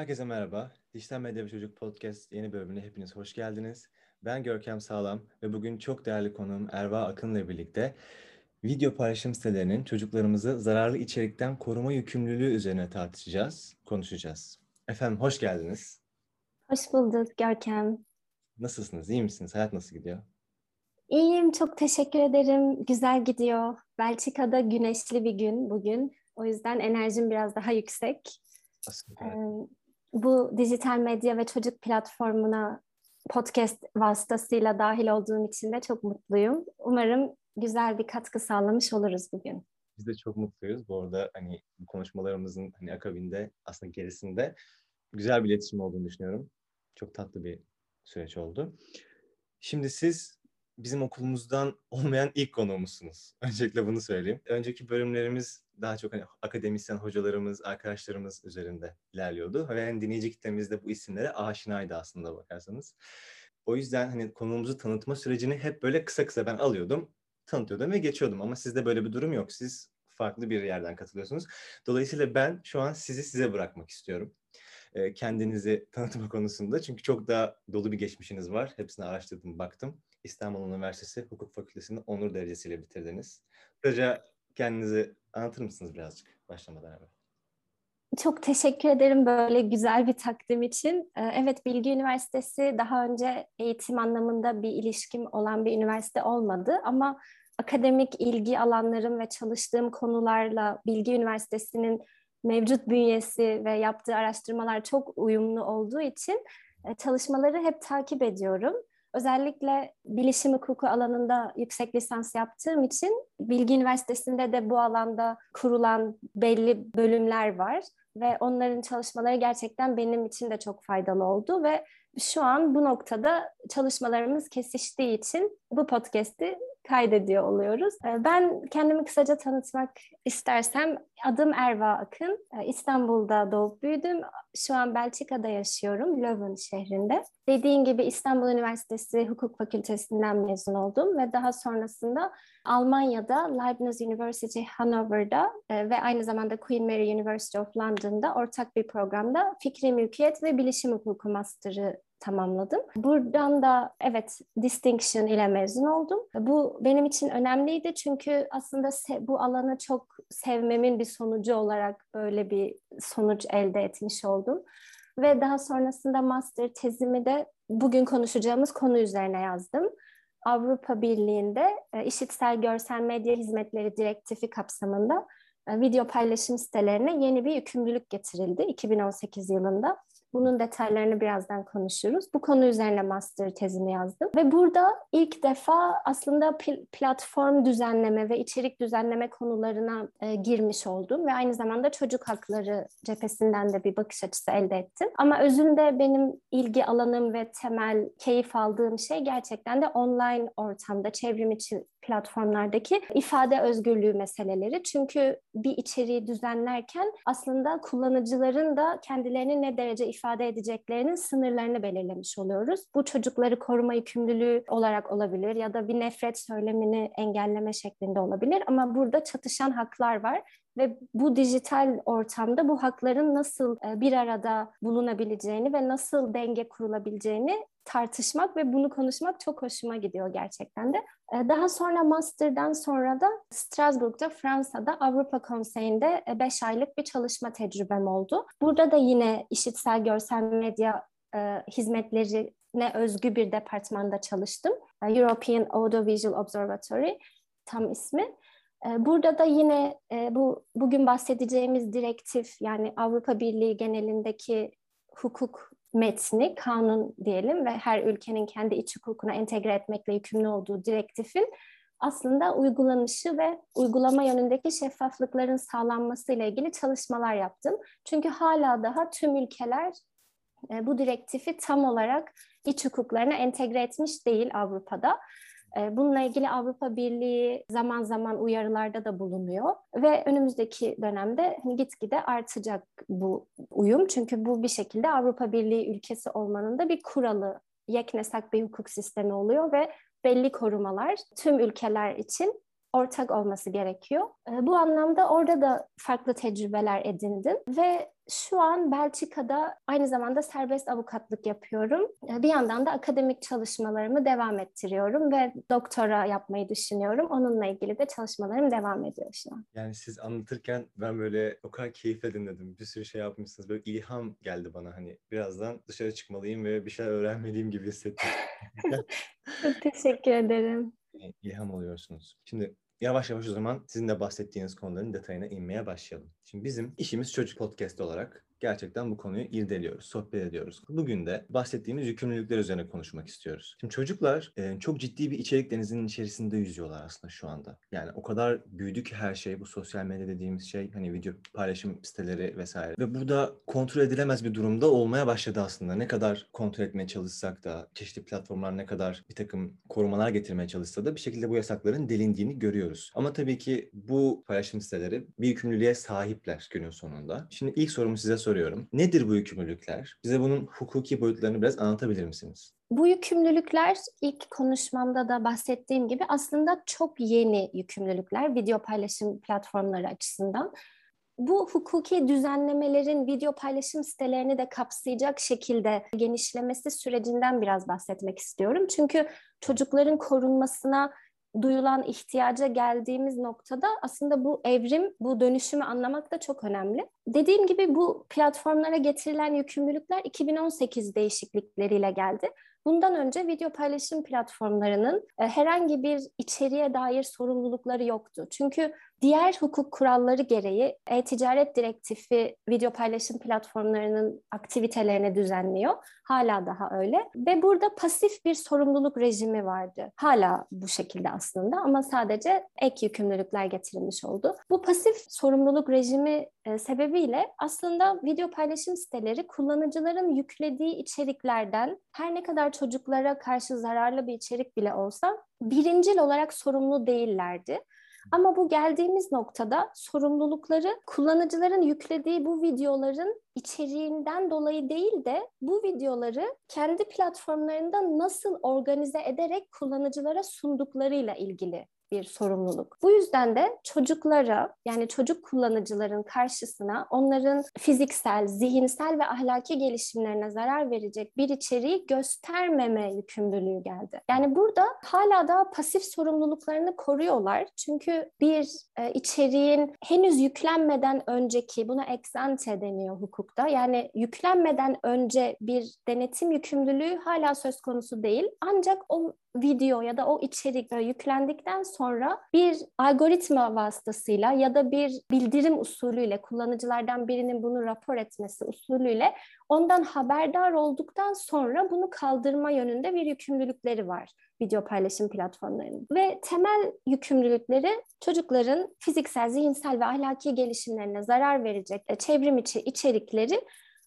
Herkese merhaba. Dijital Medya ve Çocuk Podcast yeni bölümüne hepiniz hoş geldiniz. Ben Görkem Sağlam ve bugün çok değerli konuğum Erva Akın ile birlikte video paylaşım sitelerinin çocuklarımızı zararlı içerikten koruma yükümlülüğü üzerine tartışacağız, konuşacağız. Efendim hoş geldiniz. Hoş bulduk Görkem. Nasılsınız, iyi misiniz? Hayat nasıl gidiyor? İyiyim, çok teşekkür ederim. Güzel gidiyor. Belçika'da güneşli bir gün bugün. O yüzden enerjim biraz daha yüksek. Aslında. Ee, bu dijital medya ve çocuk platformuna podcast vasıtasıyla dahil olduğum için de çok mutluyum. Umarım güzel bir katkı sağlamış oluruz bugün. Biz de çok mutluyuz. Bu arada hani bu konuşmalarımızın hani akabinde aslında gerisinde güzel bir iletişim olduğunu düşünüyorum. Çok tatlı bir süreç oldu. Şimdi siz bizim okulumuzdan olmayan ilk konuğumuzsunuz. Öncelikle bunu söyleyeyim. Önceki bölümlerimiz daha çok hani akademisyen hocalarımız, arkadaşlarımız üzerinde ilerliyordu. Ve yani dinleyici kitlemiz bu isimlere aşinaydı aslında bakarsanız. O yüzden hani konumuzu tanıtma sürecini hep böyle kısa kısa ben alıyordum, tanıtıyordum ve geçiyordum. Ama sizde böyle bir durum yok. Siz farklı bir yerden katılıyorsunuz. Dolayısıyla ben şu an sizi size bırakmak istiyorum. Kendinizi tanıtma konusunda. Çünkü çok daha dolu bir geçmişiniz var. Hepsini araştırdım, baktım. İstanbul Üniversitesi Hukuk Fakültesini onur derecesiyle bitirdiniz. Kısaca kendinizi anlatır mısınız birazcık başlamadan evvel? Çok teşekkür ederim böyle güzel bir takdim için. Ee, evet Bilgi Üniversitesi daha önce eğitim anlamında bir ilişkim olan bir üniversite olmadı ama akademik ilgi alanlarım ve çalıştığım konularla Bilgi Üniversitesi'nin mevcut bünyesi ve yaptığı araştırmalar çok uyumlu olduğu için e, çalışmaları hep takip ediyorum. Özellikle bilişim hukuku alanında yüksek lisans yaptığım için Bilgi Üniversitesi'nde de bu alanda kurulan belli bölümler var ve onların çalışmaları gerçekten benim için de çok faydalı oldu ve şu an bu noktada çalışmalarımız kesiştiği için bu podcast'i kaydediyor oluyoruz. Ee, ben kendimi kısaca tanıtmak istersem adım Erva Akın. Ee, İstanbul'da doğup büyüdüm. Şu an Belçika'da yaşıyorum, Leuven şehrinde. Dediğin gibi İstanbul Üniversitesi Hukuk Fakültesinden mezun oldum ve daha sonrasında Almanya'da Leibniz University Hanover'da e, ve aynı zamanda Queen Mary University of London'da ortak bir programda fikri mülkiyet ve bilişim hukuku master'ı tamamladım. Buradan da evet distinction ile mezun oldum. Bu benim için önemliydi çünkü aslında bu alanı çok sevmemin bir sonucu olarak böyle bir sonuç elde etmiş oldum. Ve daha sonrasında master tezimi de bugün konuşacağımız konu üzerine yazdım. Avrupa Birliği'nde e, işitsel görsel medya hizmetleri direktifi kapsamında e, video paylaşım sitelerine yeni bir yükümlülük getirildi 2018 yılında. Bunun detaylarını birazdan konuşuruz. Bu konu üzerine master tezimi yazdım. Ve burada ilk defa aslında platform düzenleme ve içerik düzenleme konularına e, girmiş oldum. Ve aynı zamanda çocuk hakları cephesinden de bir bakış açısı elde ettim. Ama özünde benim ilgi alanım ve temel keyif aldığım şey gerçekten de online ortamda çevrim içi platformlardaki ifade özgürlüğü meseleleri. Çünkü bir içeriği düzenlerken aslında kullanıcıların da kendilerini ne derece ifade edeceklerinin sınırlarını belirlemiş oluyoruz. Bu çocukları koruma yükümlülüğü olarak olabilir ya da bir nefret söylemini engelleme şeklinde olabilir ama burada çatışan haklar var ve bu dijital ortamda bu hakların nasıl e, bir arada bulunabileceğini ve nasıl denge kurulabileceğini tartışmak ve bunu konuşmak çok hoşuma gidiyor gerçekten de. E, daha sonra master'dan sonra da Strasbourg'da Fransa'da Avrupa Konseyi'nde 5 e, aylık bir çalışma tecrübem oldu. Burada da yine işitsel görsel medya hizmetlerine özgü bir departmanda çalıştım. European Audiovisual Observatory tam ismi. Ee, burada da yine e, bu bugün bahsedeceğimiz direktif yani Avrupa Birliği genelindeki hukuk metni, kanun diyelim ve her ülkenin kendi iç hukukuna entegre etmekle yükümlü olduğu direktifin aslında uygulanışı ve uygulama yönündeki şeffaflıkların sağlanması ile ilgili çalışmalar yaptım. Çünkü hala daha tüm ülkeler e, bu direktifi tam olarak iç hukuklarına entegre etmiş değil Avrupa'da. Ee, bununla ilgili Avrupa Birliği zaman zaman uyarılarda da bulunuyor ve önümüzdeki dönemde hani gitgide artacak bu uyum. Çünkü bu bir şekilde Avrupa Birliği ülkesi olmanın da bir kuralı, yeknesak bir hukuk sistemi oluyor ve belli korumalar tüm ülkeler için ortak olması gerekiyor. E, bu anlamda orada da farklı tecrübeler edindim ve şu an Belçika'da aynı zamanda serbest avukatlık yapıyorum. E, bir yandan da akademik çalışmalarımı devam ettiriyorum ve doktora yapmayı düşünüyorum. Onunla ilgili de çalışmalarım devam ediyor şu an. Yani siz anlatırken ben böyle o kadar keyifle dinledim. Bir sürü şey yapmışsınız. Böyle ilham geldi bana hani birazdan dışarı çıkmalıyım ve bir şeyler öğrenmeliyim gibi hissettim. Çok teşekkür ederim. İlham oluyorsunuz. Şimdi yavaş yavaş o zaman sizin de bahsettiğiniz konuların detayına inmeye başlayalım. Şimdi bizim işimiz çocuk podcast olarak gerçekten bu konuyu irdeliyoruz, sohbet ediyoruz. Bugün de bahsettiğimiz yükümlülükler üzerine konuşmak istiyoruz. Şimdi çocuklar e, çok ciddi bir içerik denizinin içerisinde yüzüyorlar aslında şu anda. Yani o kadar büyüdü ki her şey bu sosyal medya dediğimiz şey hani video paylaşım siteleri vesaire. Ve burada kontrol edilemez bir durumda olmaya başladı aslında. Ne kadar kontrol etmeye çalışsak da çeşitli platformlar ne kadar bir takım korumalar getirmeye çalışsa da bir şekilde bu yasakların delindiğini görüyoruz. Ama tabii ki bu paylaşım siteleri bir yükümlülüğe sahipler günün sonunda. Şimdi ilk sorumu size soruyorum soruyorum. Nedir bu yükümlülükler? Bize bunun hukuki boyutlarını biraz anlatabilir misiniz? Bu yükümlülükler ilk konuşmamda da bahsettiğim gibi aslında çok yeni yükümlülükler video paylaşım platformları açısından. Bu hukuki düzenlemelerin video paylaşım sitelerini de kapsayacak şekilde genişlemesi sürecinden biraz bahsetmek istiyorum. Çünkü çocukların korunmasına duyulan ihtiyaca geldiğimiz noktada aslında bu evrim, bu dönüşümü anlamak da çok önemli. Dediğim gibi bu platformlara getirilen yükümlülükler 2018 değişiklikleriyle geldi. Bundan önce video paylaşım platformlarının e, herhangi bir içeriğe dair sorumlulukları yoktu. Çünkü diğer hukuk kuralları gereği e-ticaret direktifi video paylaşım platformlarının aktivitelerini düzenliyor. Hala daha öyle. Ve burada pasif bir sorumluluk rejimi vardı. Hala bu şekilde aslında ama sadece ek yükümlülükler getirilmiş oldu. Bu pasif sorumluluk rejimi e, sebebiyle aslında video paylaşım siteleri kullanıcıların yüklediği içeriklerden her ne kadar çocuklara karşı zararlı bir içerik bile olsa birincil olarak sorumlu değillerdi. Ama bu geldiğimiz noktada sorumlulukları kullanıcıların yüklediği bu videoların içeriğinden dolayı değil de bu videoları kendi platformlarında nasıl organize ederek kullanıcılara sunduklarıyla ilgili bir sorumluluk. Bu yüzden de çocuklara yani çocuk kullanıcıların karşısına onların fiziksel, zihinsel ve ahlaki gelişimlerine zarar verecek bir içeriği göstermeme yükümlülüğü geldi. Yani burada hala da pasif sorumluluklarını koruyorlar. Çünkü bir e, içeriğin henüz yüklenmeden önceki buna ex ante deniyor hukukta. Yani yüklenmeden önce bir denetim yükümlülüğü hala söz konusu değil. Ancak o video ya da o içerik yüklendikten sonra bir algoritma vasıtasıyla ya da bir bildirim usulüyle kullanıcılardan birinin bunu rapor etmesi usulüyle ondan haberdar olduktan sonra bunu kaldırma yönünde bir yükümlülükleri var video paylaşım platformlarının. Ve temel yükümlülükleri çocukların fiziksel, zihinsel ve ahlaki gelişimlerine zarar verecek e, çevrim içi içerikleri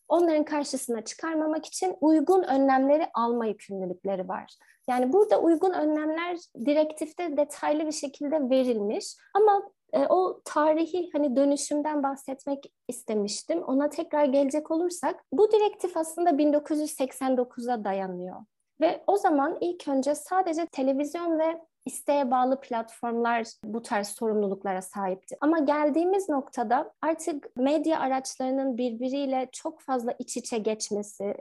onların karşısına çıkarmamak için uygun önlemleri alma yükümlülükleri var. Yani burada uygun önlemler direktifte detaylı bir şekilde verilmiş ama e, o tarihi hani dönüşümden bahsetmek istemiştim. Ona tekrar gelecek olursak bu direktif aslında 1989'a dayanıyor. Ve o zaman ilk önce sadece televizyon ve isteğe bağlı platformlar bu tarz sorumluluklara sahipti. Ama geldiğimiz noktada artık medya araçlarının birbiriyle çok fazla iç içe geçmesi,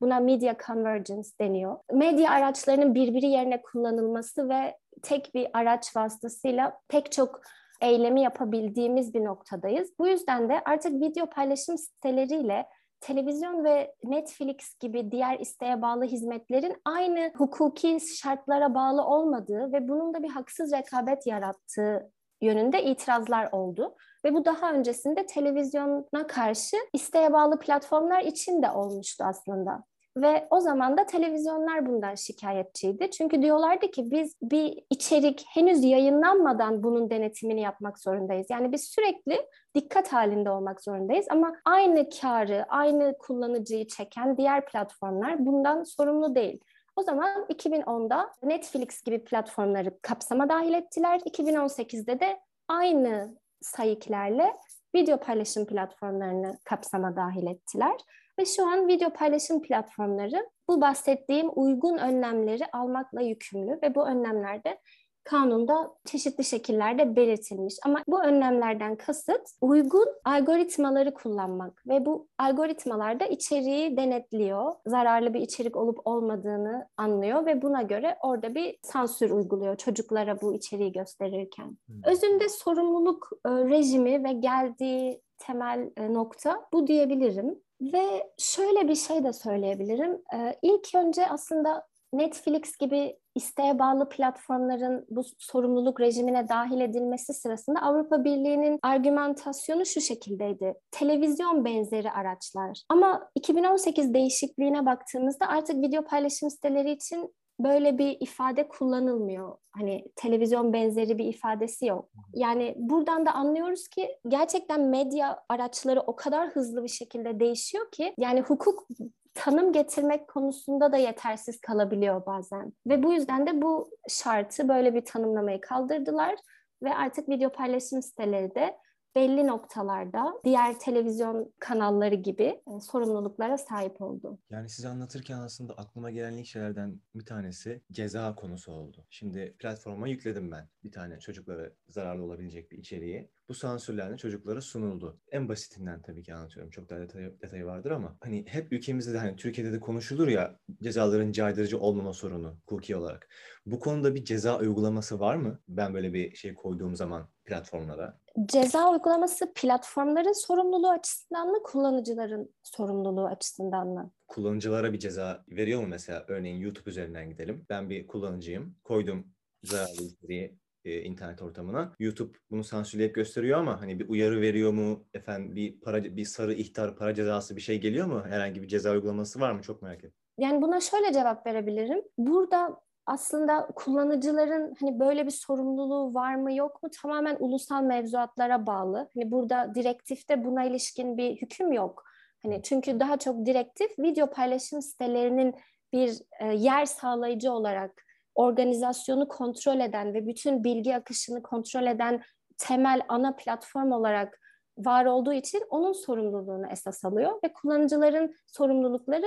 buna media convergence deniyor. Medya araçlarının birbiri yerine kullanılması ve tek bir araç vasıtasıyla pek çok eylemi yapabildiğimiz bir noktadayız. Bu yüzden de artık video paylaşım siteleriyle televizyon ve Netflix gibi diğer isteğe bağlı hizmetlerin aynı hukuki şartlara bağlı olmadığı ve bunun da bir haksız rekabet yarattığı yönünde itirazlar oldu. Ve bu daha öncesinde televizyona karşı isteğe bağlı platformlar için de olmuştu aslında. Ve o zaman da televizyonlar bundan şikayetçiydi. Çünkü diyorlardı ki biz bir içerik henüz yayınlanmadan bunun denetimini yapmak zorundayız. Yani biz sürekli dikkat halinde olmak zorundayız ama aynı karı, aynı kullanıcıyı çeken diğer platformlar bundan sorumlu değil. O zaman 2010'da Netflix gibi platformları kapsama dahil ettiler. 2018'de de aynı sayıklarla video paylaşım platformlarını kapsama dahil ettiler. Ve şu an video paylaşım platformları bu bahsettiğim uygun önlemleri almakla yükümlü ve bu önlemlerde kanunda çeşitli şekillerde belirtilmiş. Ama bu önlemlerden kasıt uygun algoritmaları kullanmak ve bu algoritmalarda içeriği denetliyor. Zararlı bir içerik olup olmadığını anlıyor ve buna göre orada bir sansür uyguluyor çocuklara bu içeriği gösterirken. Hmm. Özünde sorumluluk e, rejimi ve geldiği temel e, nokta bu diyebilirim. Ve şöyle bir şey de söyleyebilirim. Ee, ilk önce aslında Netflix gibi isteğe bağlı platformların bu sorumluluk rejimine dahil edilmesi sırasında Avrupa Birliği'nin argümantasyonu şu şekildeydi. Televizyon benzeri araçlar. Ama 2018 değişikliğine baktığımızda artık video paylaşım siteleri için böyle bir ifade kullanılmıyor. Hani televizyon benzeri bir ifadesi yok. Yani buradan da anlıyoruz ki gerçekten medya araçları o kadar hızlı bir şekilde değişiyor ki yani hukuk tanım getirmek konusunda da yetersiz kalabiliyor bazen. Ve bu yüzden de bu şartı böyle bir tanımlamayı kaldırdılar ve artık video paylaşım siteleri de belli noktalarda diğer televizyon kanalları gibi e, sorumluluklara sahip oldu. Yani siz anlatırken aslında aklıma gelen ilk şeylerden bir tanesi ceza konusu oldu. Şimdi platforma yükledim ben bir tane çocuklara zararlı olabilecek bir içeriği. Bu sansürlerle çocuklara sunuldu. En basitinden tabii ki anlatıyorum. Çok daha detayı, detayı vardır ama hani hep ülkemizde de hani Türkiye'de de konuşulur ya cezaların caydırıcı olmama sorunu hukuki olarak. Bu konuda bir ceza uygulaması var mı? Ben böyle bir şey koyduğum zaman platformlara. Ceza uygulaması platformların sorumluluğu açısından mı, kullanıcıların sorumluluğu açısından mı? Kullanıcılara bir ceza veriyor mu mesela? Örneğin YouTube üzerinden gidelim. Ben bir kullanıcıyım. Koydum zararlı içeriği e, internet ortamına. YouTube bunu sansürleyip gösteriyor ama hani bir uyarı veriyor mu? Efendim bir para bir sarı ihtar para cezası bir şey geliyor mu? Herhangi bir ceza uygulaması var mı? Çok merak ettim. Yani buna şöyle cevap verebilirim. Burada aslında kullanıcıların hani böyle bir sorumluluğu var mı yok mu tamamen ulusal mevzuatlara bağlı. Hani burada direktifte buna ilişkin bir hüküm yok. Hani çünkü daha çok direktif video paylaşım sitelerinin bir e, yer sağlayıcı olarak organizasyonu kontrol eden ve bütün bilgi akışını kontrol eden temel ana platform olarak var olduğu için onun sorumluluğunu esas alıyor ve kullanıcıların sorumlulukları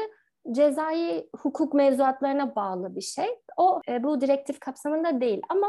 cezai hukuk mevzuatlarına bağlı bir şey. O e, bu direktif kapsamında değil ama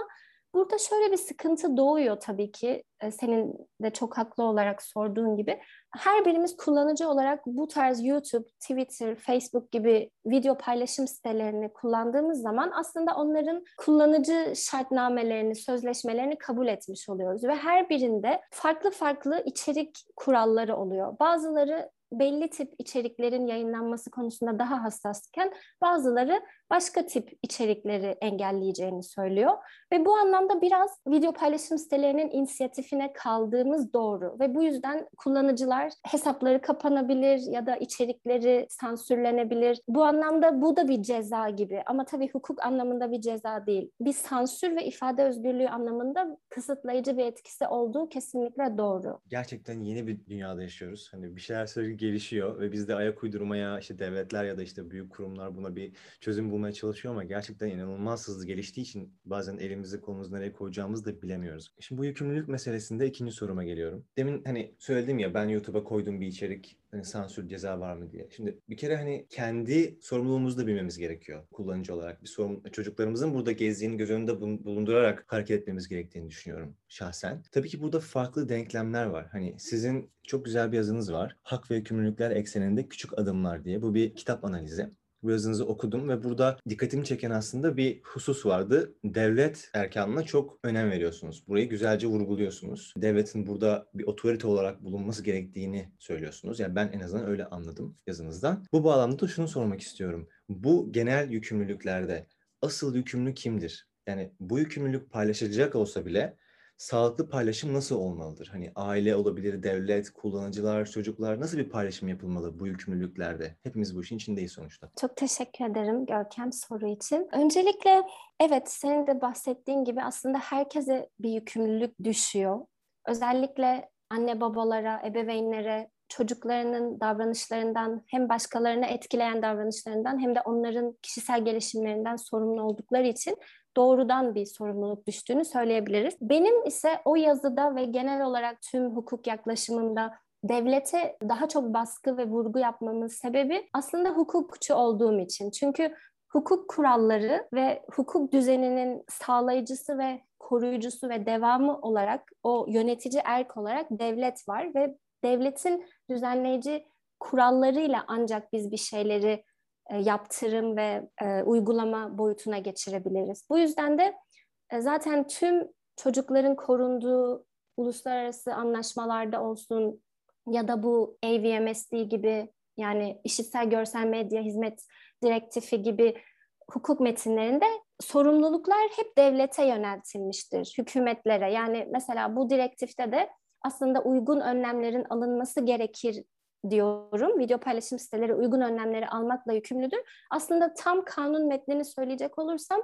burada şöyle bir sıkıntı doğuyor tabii ki e, senin de çok haklı olarak sorduğun gibi. Her birimiz kullanıcı olarak bu tarz YouTube, Twitter, Facebook gibi video paylaşım sitelerini kullandığımız zaman aslında onların kullanıcı şartnamelerini, sözleşmelerini kabul etmiş oluyoruz ve her birinde farklı farklı içerik kuralları oluyor. Bazıları belli tip içeriklerin yayınlanması konusunda daha hassasken bazıları başka tip içerikleri engelleyeceğini söylüyor. Ve bu anlamda biraz video paylaşım sitelerinin inisiyatifine kaldığımız doğru. Ve bu yüzden kullanıcılar hesapları kapanabilir ya da içerikleri sansürlenebilir. Bu anlamda bu da bir ceza gibi ama tabii hukuk anlamında bir ceza değil. Bir sansür ve ifade özgürlüğü anlamında kısıtlayıcı bir etkisi olduğu kesinlikle doğru. Gerçekten yeni bir dünyada yaşıyoruz. Hani bir şeyler sürekli gelişiyor ve biz de ayak uydurmaya işte devletler ya da işte büyük kurumlar buna bir çözüm bulmaya çalışıyor ama gerçekten inanılmaz hızlı geliştiği için bazen elimizi kolumuzu nereye koyacağımızı da bilemiyoruz. Şimdi bu yükümlülük meselesinde ikinci soruma geliyorum. Demin hani söyledim ya ben YouTube'a koyduğum bir içerik hani sansür ceza var mı diye. Şimdi bir kere hani kendi sorumluluğumuzu da bilmemiz gerekiyor kullanıcı olarak. Bir sorun, çocuklarımızın burada gezdiğini göz önünde bulundurarak hareket etmemiz gerektiğini düşünüyorum şahsen. Tabii ki burada farklı denklemler var. Hani sizin çok güzel bir yazınız var. Hak ve yükümlülükler ekseninde küçük adımlar diye. Bu bir kitap analizi bu yazınızı okudum ve burada dikkatimi çeken aslında bir husus vardı. Devlet erkanına çok önem veriyorsunuz. Burayı güzelce vurguluyorsunuz. Devletin burada bir otorite olarak bulunması gerektiğini söylüyorsunuz. Yani ben en azından öyle anladım yazınızdan. Bu bağlamda da şunu sormak istiyorum. Bu genel yükümlülüklerde asıl yükümlü kimdir? Yani bu yükümlülük paylaşılacak olsa bile sağlıklı paylaşım nasıl olmalıdır? Hani aile olabilir, devlet, kullanıcılar, çocuklar nasıl bir paylaşım yapılmalı bu yükümlülüklerde? Hepimiz bu işin içindeyiz sonuçta. Çok teşekkür ederim Görkem soru için. Öncelikle evet senin de bahsettiğin gibi aslında herkese bir yükümlülük düşüyor. Özellikle anne babalara, ebeveynlere çocuklarının davranışlarından hem başkalarına etkileyen davranışlarından hem de onların kişisel gelişimlerinden sorumlu oldukları için doğrudan bir sorumluluk düştüğünü söyleyebiliriz. Benim ise o yazıda ve genel olarak tüm hukuk yaklaşımında devlete daha çok baskı ve vurgu yapmamın sebebi aslında hukukçu olduğum için. Çünkü hukuk kuralları ve hukuk düzeninin sağlayıcısı ve koruyucusu ve devamı olarak o yönetici erk olarak devlet var ve devletin düzenleyici kurallarıyla ancak biz bir şeyleri yaptırım ve e, uygulama boyutuna geçirebiliriz. Bu yüzden de e, zaten tüm çocukların korunduğu uluslararası anlaşmalarda olsun ya da bu AVMSD gibi yani işitsel görsel medya hizmet direktifi gibi hukuk metinlerinde sorumluluklar hep devlete yöneltilmiştir, hükümetlere. Yani mesela bu direktifte de aslında uygun önlemlerin alınması gerekir diyorum. Video paylaşım siteleri uygun önlemleri almakla yükümlüdür. Aslında tam kanun metnini söyleyecek olursam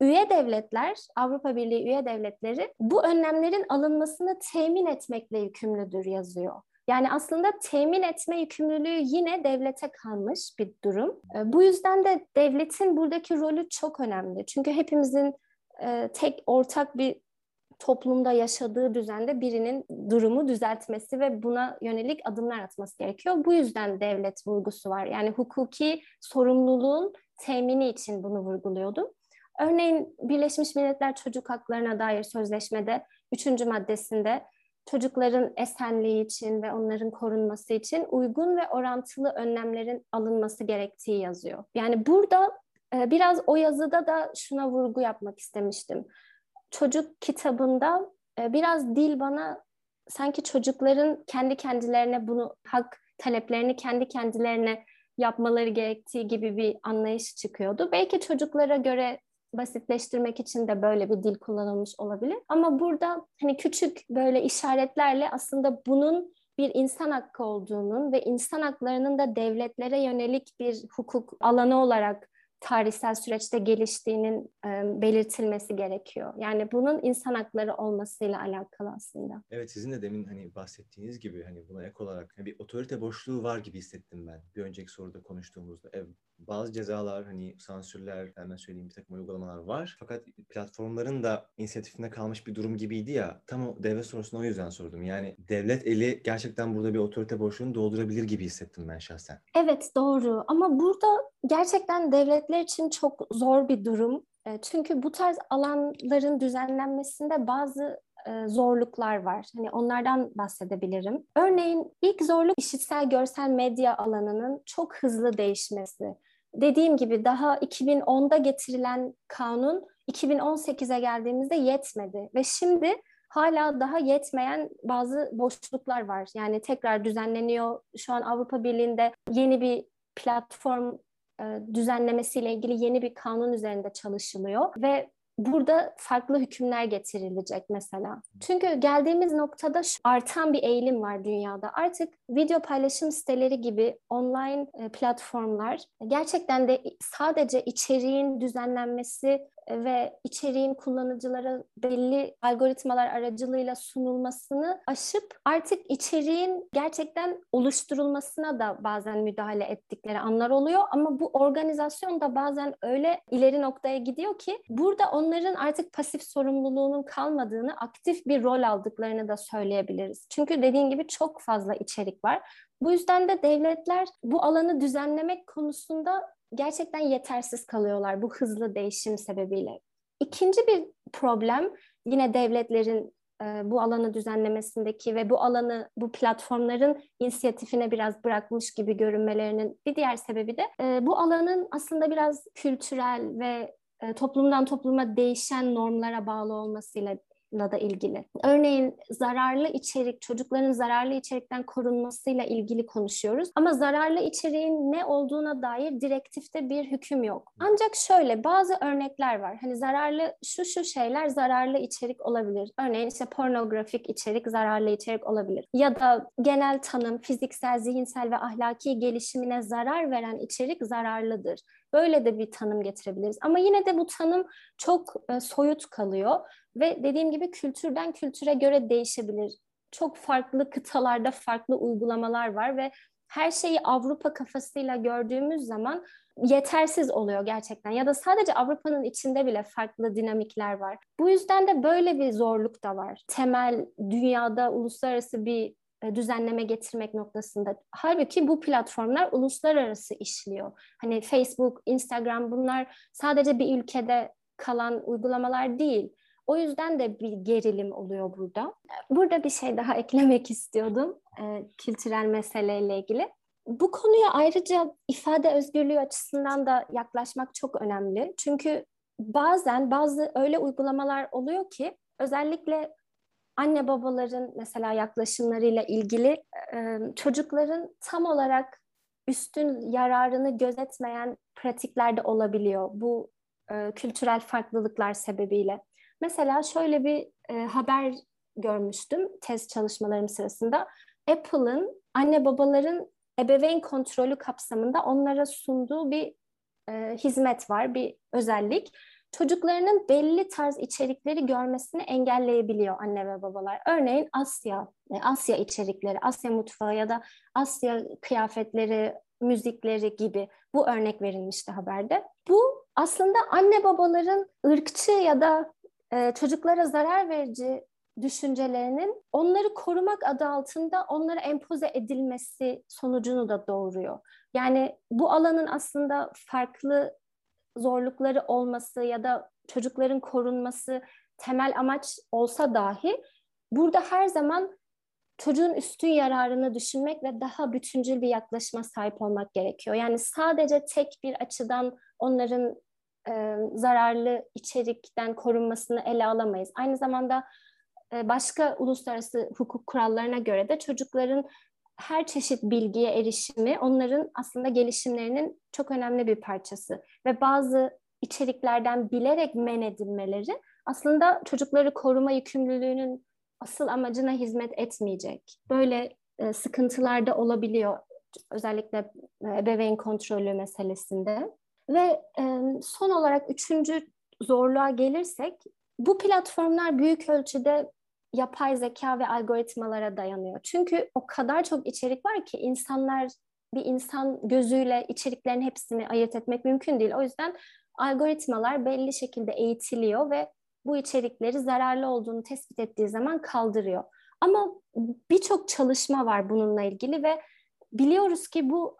üye devletler, Avrupa Birliği üye devletleri bu önlemlerin alınmasını temin etmekle yükümlüdür yazıyor. Yani aslında temin etme yükümlülüğü yine devlete kalmış bir durum. Ee, bu yüzden de devletin buradaki rolü çok önemli. Çünkü hepimizin e, tek ortak bir toplumda yaşadığı düzende birinin durumu düzeltmesi ve buna yönelik adımlar atması gerekiyor. Bu yüzden devlet vurgusu var. Yani hukuki sorumluluğun temini için bunu vurguluyordum. Örneğin Birleşmiş Milletler Çocuk Haklarına dair sözleşmede üçüncü maddesinde çocukların esenliği için ve onların korunması için uygun ve orantılı önlemlerin alınması gerektiği yazıyor. Yani burada e, biraz o yazıda da şuna vurgu yapmak istemiştim. Çocuk kitabında e, biraz dil bana sanki çocukların kendi kendilerine bunu hak taleplerini kendi kendilerine yapmaları gerektiği gibi bir anlayış çıkıyordu. Belki çocuklara göre basitleştirmek için de böyle bir dil kullanılmış olabilir. Ama burada hani küçük böyle işaretlerle aslında bunun bir insan hakkı olduğunun ve insan haklarının da devletlere yönelik bir hukuk alanı olarak tarihsel süreçte geliştiğinin e, belirtilmesi gerekiyor. Yani bunun insan hakları olmasıyla alakalı aslında. Evet sizin de demin hani bahsettiğiniz gibi hani buna ek olarak hani bir otorite boşluğu var gibi hissettim ben. Bir önceki soruda konuştuğumuzda. Evet, bazı cezalar hani sansürler hemen söyleyeyim bir takım uygulamalar var. Fakat platformların da inisiyatifinde kalmış bir durum gibiydi ya. Tam o devlet sorusunu o yüzden sordum. Yani devlet eli gerçekten burada bir otorite boşluğunu doldurabilir gibi hissettim ben şahsen. Evet doğru ama burada gerçekten devletler için çok zor bir durum. E, çünkü bu tarz alanların düzenlenmesinde bazı e, zorluklar var. Hani onlardan bahsedebilirim. Örneğin ilk zorluk işitsel görsel medya alanının çok hızlı değişmesi. Dediğim gibi daha 2010'da getirilen kanun 2018'e geldiğimizde yetmedi ve şimdi hala daha yetmeyen bazı boşluklar var. Yani tekrar düzenleniyor. Şu an Avrupa Birliği'nde yeni bir platform düzenlemesiyle ilgili yeni bir kanun üzerinde çalışılıyor ve burada farklı hükümler getirilecek mesela. Çünkü geldiğimiz noktada artan bir eğilim var dünyada. Artık video paylaşım siteleri gibi online e, platformlar gerçekten de sadece içeriğin düzenlenmesi ve içeriğin kullanıcılara belli algoritmalar aracılığıyla sunulmasını aşıp artık içeriğin gerçekten oluşturulmasına da bazen müdahale ettikleri anlar oluyor ama bu organizasyon da bazen öyle ileri noktaya gidiyor ki burada onların artık pasif sorumluluğunun kalmadığını, aktif bir rol aldıklarını da söyleyebiliriz. Çünkü dediğin gibi çok fazla içerik var. Bu yüzden de devletler bu alanı düzenlemek konusunda gerçekten yetersiz kalıyorlar bu hızlı değişim sebebiyle. İkinci bir problem yine devletlerin e, bu alanı düzenlemesindeki ve bu alanı bu platformların inisiyatifine biraz bırakmış gibi görünmelerinin bir diğer sebebi de e, bu alanın aslında biraz kültürel ve e, toplumdan topluma değişen normlara bağlı olmasıyla da ilgili. Örneğin zararlı içerik, çocukların zararlı içerikten korunmasıyla ilgili konuşuyoruz. Ama zararlı içeriğin ne olduğuna dair direktifte bir hüküm yok. Ancak şöyle bazı örnekler var. Hani zararlı şu şu şeyler zararlı içerik olabilir. Örneğin işte pornografik içerik zararlı içerik olabilir. Ya da genel tanım fiziksel, zihinsel ve ahlaki gelişimine zarar veren içerik zararlıdır. Böyle de bir tanım getirebiliriz. Ama yine de bu tanım çok e, soyut kalıyor ve dediğim gibi kültürden kültüre göre değişebilir. Çok farklı kıtalarda farklı uygulamalar var ve her şeyi Avrupa kafasıyla gördüğümüz zaman yetersiz oluyor gerçekten. Ya da sadece Avrupa'nın içinde bile farklı dinamikler var. Bu yüzden de böyle bir zorluk da var. Temel dünyada uluslararası bir e, düzenleme getirmek noktasında. Halbuki bu platformlar uluslararası işliyor. Hani Facebook, Instagram bunlar sadece bir ülkede kalan uygulamalar değil. O yüzden de bir gerilim oluyor burada. Burada bir şey daha eklemek istiyordum e, kültürel meseleyle ilgili. Bu konuya ayrıca ifade özgürlüğü açısından da yaklaşmak çok önemli. Çünkü bazen bazı öyle uygulamalar oluyor ki özellikle anne babaların mesela yaklaşımlarıyla ilgili e, çocukların tam olarak üstün yararını gözetmeyen pratikler de olabiliyor bu e, kültürel farklılıklar sebebiyle. Mesela şöyle bir e, haber görmüştüm test çalışmalarım sırasında. Apple'ın anne babaların ebeveyn kontrolü kapsamında onlara sunduğu bir e, hizmet var, bir özellik. Çocuklarının belli tarz içerikleri görmesini engelleyebiliyor anne ve babalar. Örneğin Asya, e, Asya içerikleri, Asya mutfağı ya da Asya kıyafetleri, müzikleri gibi bu örnek verilmişti haberde. Bu aslında anne babaların ırkçı ya da e, çocuklara zarar verici düşüncelerinin onları korumak adı altında onlara empoze edilmesi sonucunu da doğuruyor. Yani bu alanın aslında farklı zorlukları olması ya da çocukların korunması temel amaç olsa dahi burada her zaman çocuğun üstün yararını düşünmek ve daha bütüncül bir yaklaşıma sahip olmak gerekiyor. Yani sadece tek bir açıdan onların e, zararlı içerikten korunmasını ele alamayız. Aynı zamanda e, başka uluslararası hukuk kurallarına göre de çocukların her çeşit bilgiye erişimi onların aslında gelişimlerinin çok önemli bir parçası ve bazı içeriklerden bilerek men edilmeleri aslında çocukları koruma yükümlülüğünün asıl amacına hizmet etmeyecek. Böyle e, sıkıntılar da olabiliyor özellikle e, ebeveyn kontrolü meselesinde. Ve e, son olarak üçüncü zorluğa gelirsek bu platformlar büyük ölçüde yapay zeka ve algoritmalara dayanıyor. Çünkü o kadar çok içerik var ki insanlar bir insan gözüyle içeriklerin hepsini ayırt etmek mümkün değil. O yüzden algoritmalar belli şekilde eğitiliyor ve bu içerikleri zararlı olduğunu tespit ettiği zaman kaldırıyor. Ama birçok çalışma var bununla ilgili ve biliyoruz ki bu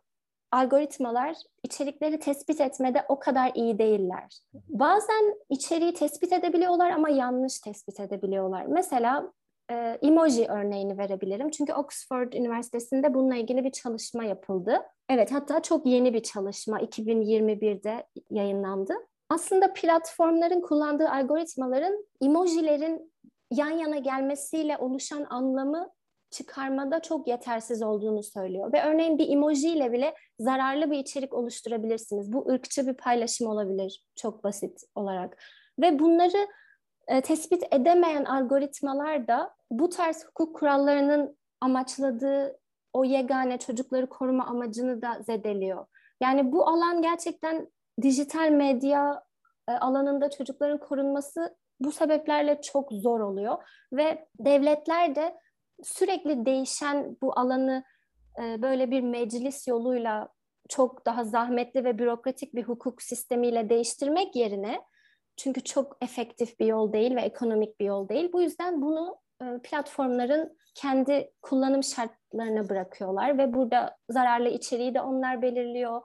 algoritmalar içerikleri tespit etmede o kadar iyi değiller. Bazen içeriği tespit edebiliyorlar ama yanlış tespit edebiliyorlar. Mesela e, emoji örneğini verebilirim. Çünkü Oxford Üniversitesi'nde bununla ilgili bir çalışma yapıldı. Evet hatta çok yeni bir çalışma 2021'de yayınlandı. Aslında platformların kullandığı algoritmaların emojilerin yan yana gelmesiyle oluşan anlamı çıkarmada çok yetersiz olduğunu söylüyor. Ve örneğin bir emoji ile bile zararlı bir içerik oluşturabilirsiniz. Bu ırkçı bir paylaşım olabilir çok basit olarak. Ve bunları e, tespit edemeyen algoritmalar da bu tarz hukuk kurallarının amaçladığı o yegane çocukları koruma amacını da zedeliyor. Yani bu alan gerçekten dijital medya e, alanında çocukların korunması bu sebeplerle çok zor oluyor ve devletler de sürekli değişen bu alanı e, böyle bir meclis yoluyla çok daha zahmetli ve bürokratik bir hukuk sistemiyle değiştirmek yerine çünkü çok efektif bir yol değil ve ekonomik bir yol değil. Bu yüzden bunu e, platformların kendi kullanım şartlarına bırakıyorlar ve burada zararlı içeriği de onlar belirliyor.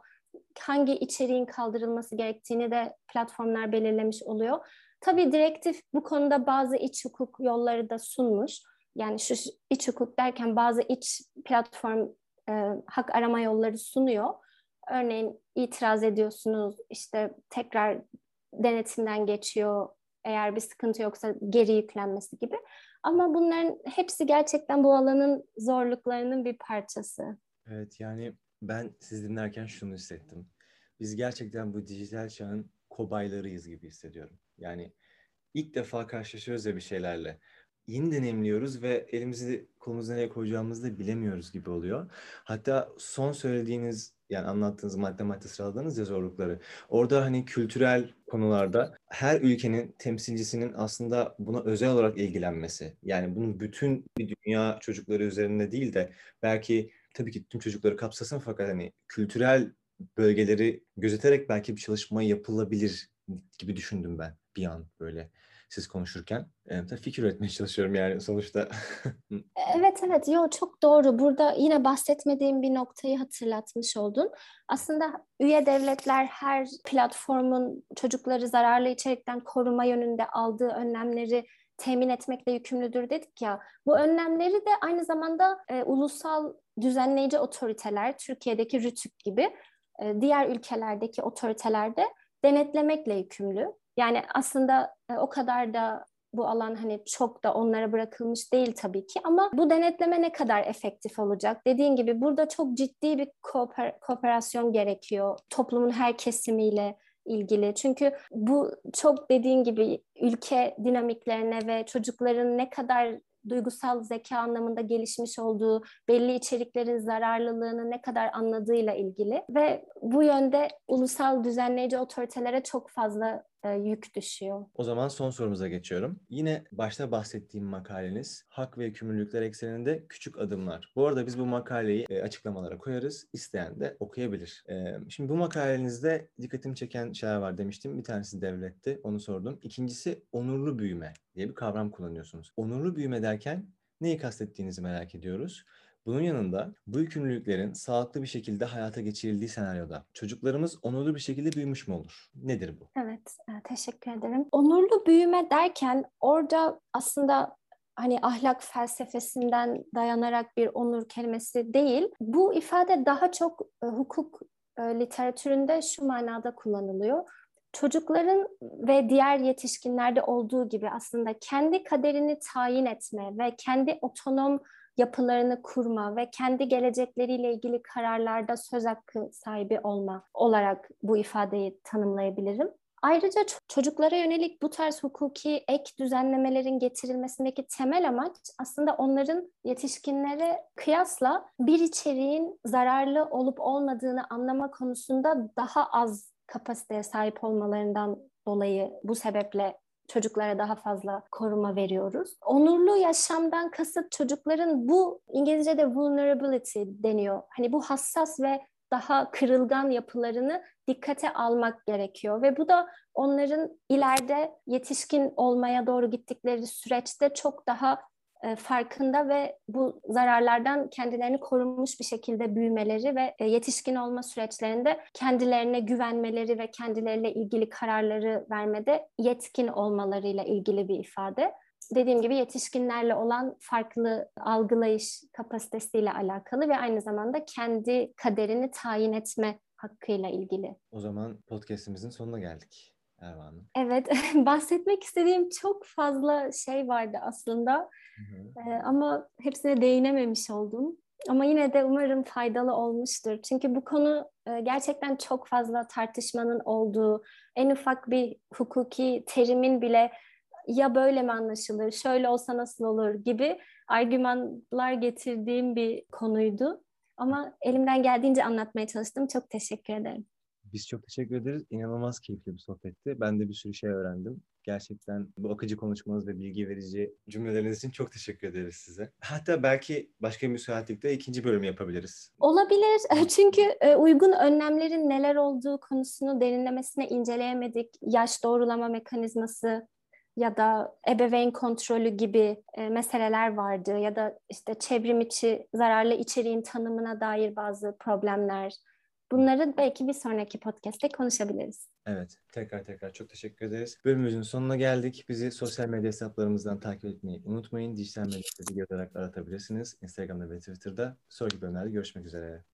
Hangi içeriğin kaldırılması gerektiğini de platformlar belirlemiş oluyor. Tabii direktif bu konuda bazı iç hukuk yolları da sunmuş yani şu iç hukuk derken bazı iç platform e, hak arama yolları sunuyor. Örneğin itiraz ediyorsunuz, işte tekrar denetimden geçiyor, eğer bir sıkıntı yoksa geri yüklenmesi gibi. Ama bunların hepsi gerçekten bu alanın zorluklarının bir parçası. Evet yani ben siz dinlerken şunu hissettim. Biz gerçekten bu dijital çağın kobaylarıyız gibi hissediyorum. Yani ilk defa karşılaşıyoruz ya bir şeylerle yeni deneyimliyoruz ve elimizi kolumuza nereye koyacağımızı da bilemiyoruz gibi oluyor. Hatta son söylediğiniz yani anlattığınız madde madde sıraladığınız ya zorlukları. Orada hani kültürel konularda her ülkenin temsilcisinin aslında buna özel olarak ilgilenmesi. Yani bunun bütün bir dünya çocukları üzerinde değil de belki tabii ki tüm çocukları kapsasın fakat hani kültürel bölgeleri gözeterek belki bir çalışma yapılabilir gibi düşündüm ben bir an böyle siz konuşurken. E, fikir üretmeye çalışıyorum yani sonuçta. evet evet yo çok doğru. Burada yine bahsetmediğim bir noktayı hatırlatmış oldun. Aslında üye devletler her platformun çocukları zararlı içerikten koruma yönünde aldığı önlemleri temin etmekle yükümlüdür dedik ya. Bu önlemleri de aynı zamanda e, ulusal düzenleyici otoriteler, Türkiye'deki RÜTÜK gibi e, diğer ülkelerdeki otoriteler de denetlemekle yükümlü. Yani aslında e, o kadar da bu alan hani çok da onlara bırakılmış değil tabii ki ama bu denetleme ne kadar efektif olacak? Dediğin gibi burada çok ciddi bir kooper kooperasyon gerekiyor toplumun her kesimiyle ilgili. Çünkü bu çok dediğin gibi ülke dinamiklerine ve çocukların ne kadar duygusal zeka anlamında gelişmiş olduğu, belli içeriklerin zararlılığını ne kadar anladığıyla ilgili ve bu yönde ulusal düzenleyici otoritelere çok fazla e, yük düşüyor. O zaman son sorumuza geçiyorum. Yine başta bahsettiğim makaleniz hak ve yükümlülükler ekseninde küçük adımlar. Bu arada biz bu makaleyi e, açıklamalara koyarız. İsteyen de okuyabilir. E, şimdi bu makalenizde dikkatimi çeken şeyler var demiştim. Bir tanesi devletti. Onu sordum. İkincisi onurlu büyüme diye bir kavram kullanıyorsunuz. Onurlu büyüme derken neyi kastettiğinizi merak ediyoruz. Bunun yanında bu yükümlülüklerin sağlıklı bir şekilde hayata geçirildiği senaryoda çocuklarımız onurlu bir şekilde büyümüş mü olur? Nedir bu? Evet, e, teşekkür ederim. Onurlu büyüme derken orada aslında hani ahlak felsefesinden dayanarak bir onur kelimesi değil. Bu ifade daha çok e, hukuk e, literatüründe şu manada kullanılıyor. Çocukların ve diğer yetişkinlerde olduğu gibi aslında kendi kaderini tayin etme ve kendi otonom yapılarını kurma ve kendi gelecekleriyle ilgili kararlarda söz hakkı sahibi olma olarak bu ifadeyi tanımlayabilirim. Ayrıca çocuklara yönelik bu tarz hukuki ek düzenlemelerin getirilmesindeki temel amaç aslında onların yetişkinlere kıyasla bir içeriğin zararlı olup olmadığını anlama konusunda daha az kapasiteye sahip olmalarından dolayı bu sebeple çocuklara daha fazla koruma veriyoruz. Onurlu yaşamdan kasıt çocukların bu İngilizce'de vulnerability deniyor. Hani bu hassas ve daha kırılgan yapılarını dikkate almak gerekiyor ve bu da onların ileride yetişkin olmaya doğru gittikleri süreçte çok daha farkında ve bu zararlardan kendilerini korunmuş bir şekilde büyümeleri ve e, yetişkin olma süreçlerinde kendilerine güvenmeleri ve kendileriyle ilgili kararları vermede yetkin olmalarıyla ilgili bir ifade. Dediğim gibi yetişkinlerle olan farklı algılayış kapasitesiyle alakalı ve aynı zamanda kendi kaderini tayin etme hakkıyla ilgili. O zaman podcastimizin sonuna geldik. Erva Evet, bahsetmek istediğim çok fazla şey vardı aslında. Ee, ama hepsine değinememiş oldum. Ama yine de umarım faydalı olmuştur. Çünkü bu konu e, gerçekten çok fazla tartışmanın olduğu, en ufak bir hukuki terimin bile ya böyle mi anlaşılır, şöyle olsa nasıl olur gibi argümanlar getirdiğim bir konuydu. Ama elimden geldiğince anlatmaya çalıştım. Çok teşekkür ederim. Biz çok teşekkür ederiz. İnanılmaz keyifli bir sohbetti. Ben de bir sürü şey öğrendim. Gerçekten bu akıcı konuşmanız ve bilgi verici cümleleriniz için çok teşekkür ederiz size. Hatta belki başka bir müsaitlikte ikinci bölümü yapabiliriz. Olabilir. Çünkü e, uygun önlemlerin neler olduğu konusunu derinlemesine inceleyemedik. Yaş doğrulama mekanizması, ya da ebeveyn kontrolü gibi e, meseleler vardı ya da işte çevrim içi zararlı içeriğin tanımına dair bazı problemler Bunları belki bir sonraki podcast'te konuşabiliriz. Evet, tekrar tekrar çok teşekkür ederiz. Bölümümüzün sonuna geldik. Bizi sosyal medya hesaplarımızdan takip etmeyi unutmayın. Dijital medyada yazarak aratabilirsiniz. Instagram'da ve Twitter'da. Sonraki bölümlerde görüşmek üzere.